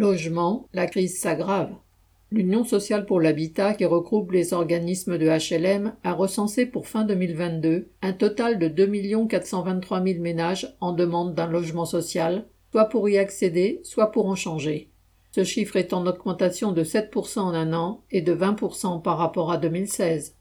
Logement, la crise s'aggrave. L'Union sociale pour l'habitat, qui regroupe les organismes de HLM, a recensé pour fin 2022 un total de 2 423 000 ménages en demande d'un logement social, soit pour y accéder, soit pour en changer. Ce chiffre est en augmentation de 7% en un an et de 20% par rapport à 2016.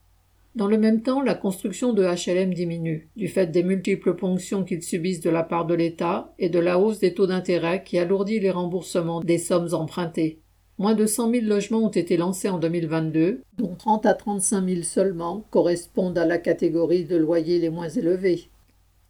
Dans le même temps, la construction de HLM diminue, du fait des multiples ponctions qu'ils subissent de la part de l'État et de la hausse des taux d'intérêt qui alourdit les remboursements des sommes empruntées. Moins de 100 000 logements ont été lancés en 2022, dont 30 à 35 000 seulement correspondent à la catégorie de loyers les moins élevés.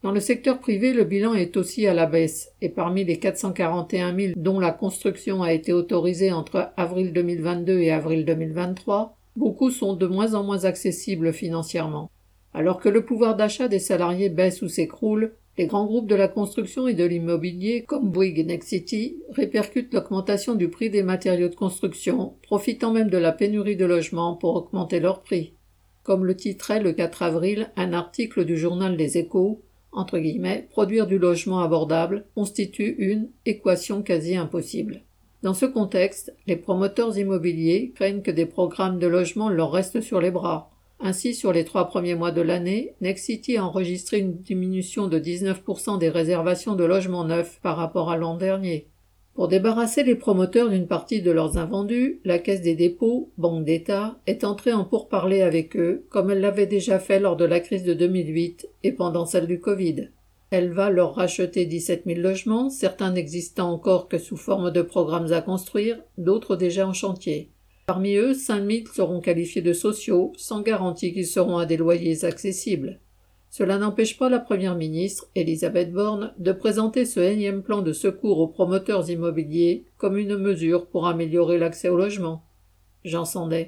Dans le secteur privé, le bilan est aussi à la baisse, et parmi les 441 000 dont la construction a été autorisée entre avril 2022 et avril 2023, Beaucoup sont de moins en moins accessibles financièrement. Alors que le pouvoir d'achat des salariés baisse ou s'écroule, les grands groupes de la construction et de l'immobilier, comme Bouygues et Nexity, répercutent l'augmentation du prix des matériaux de construction, profitant même de la pénurie de logements pour augmenter leurs prix. Comme le titrait le 4 avril un article du journal Les Échos, entre guillemets, produire du logement abordable constitue une équation quasi impossible. Dans ce contexte, les promoteurs immobiliers craignent que des programmes de logement leur restent sur les bras. Ainsi, sur les trois premiers mois de l'année, Nexity a enregistré une diminution de 19% des réservations de logements neufs par rapport à l'an dernier. Pour débarrasser les promoteurs d'une partie de leurs invendus, la Caisse des dépôts, banque d'État, est entrée en pourparlers avec eux, comme elle l'avait déjà fait lors de la crise de 2008 et pendant celle du Covid. Elle va leur racheter 17 000 logements, certains n'existant encore que sous forme de programmes à construire, d'autres déjà en chantier. Parmi eux, 5 000 seront qualifiés de sociaux, sans garantie qu'ils seront à des loyers accessibles. Cela n'empêche pas la Première ministre, Elisabeth Borne, de présenter ce énième plan de secours aux promoteurs immobiliers comme une mesure pour améliorer l'accès au logement. Sandet.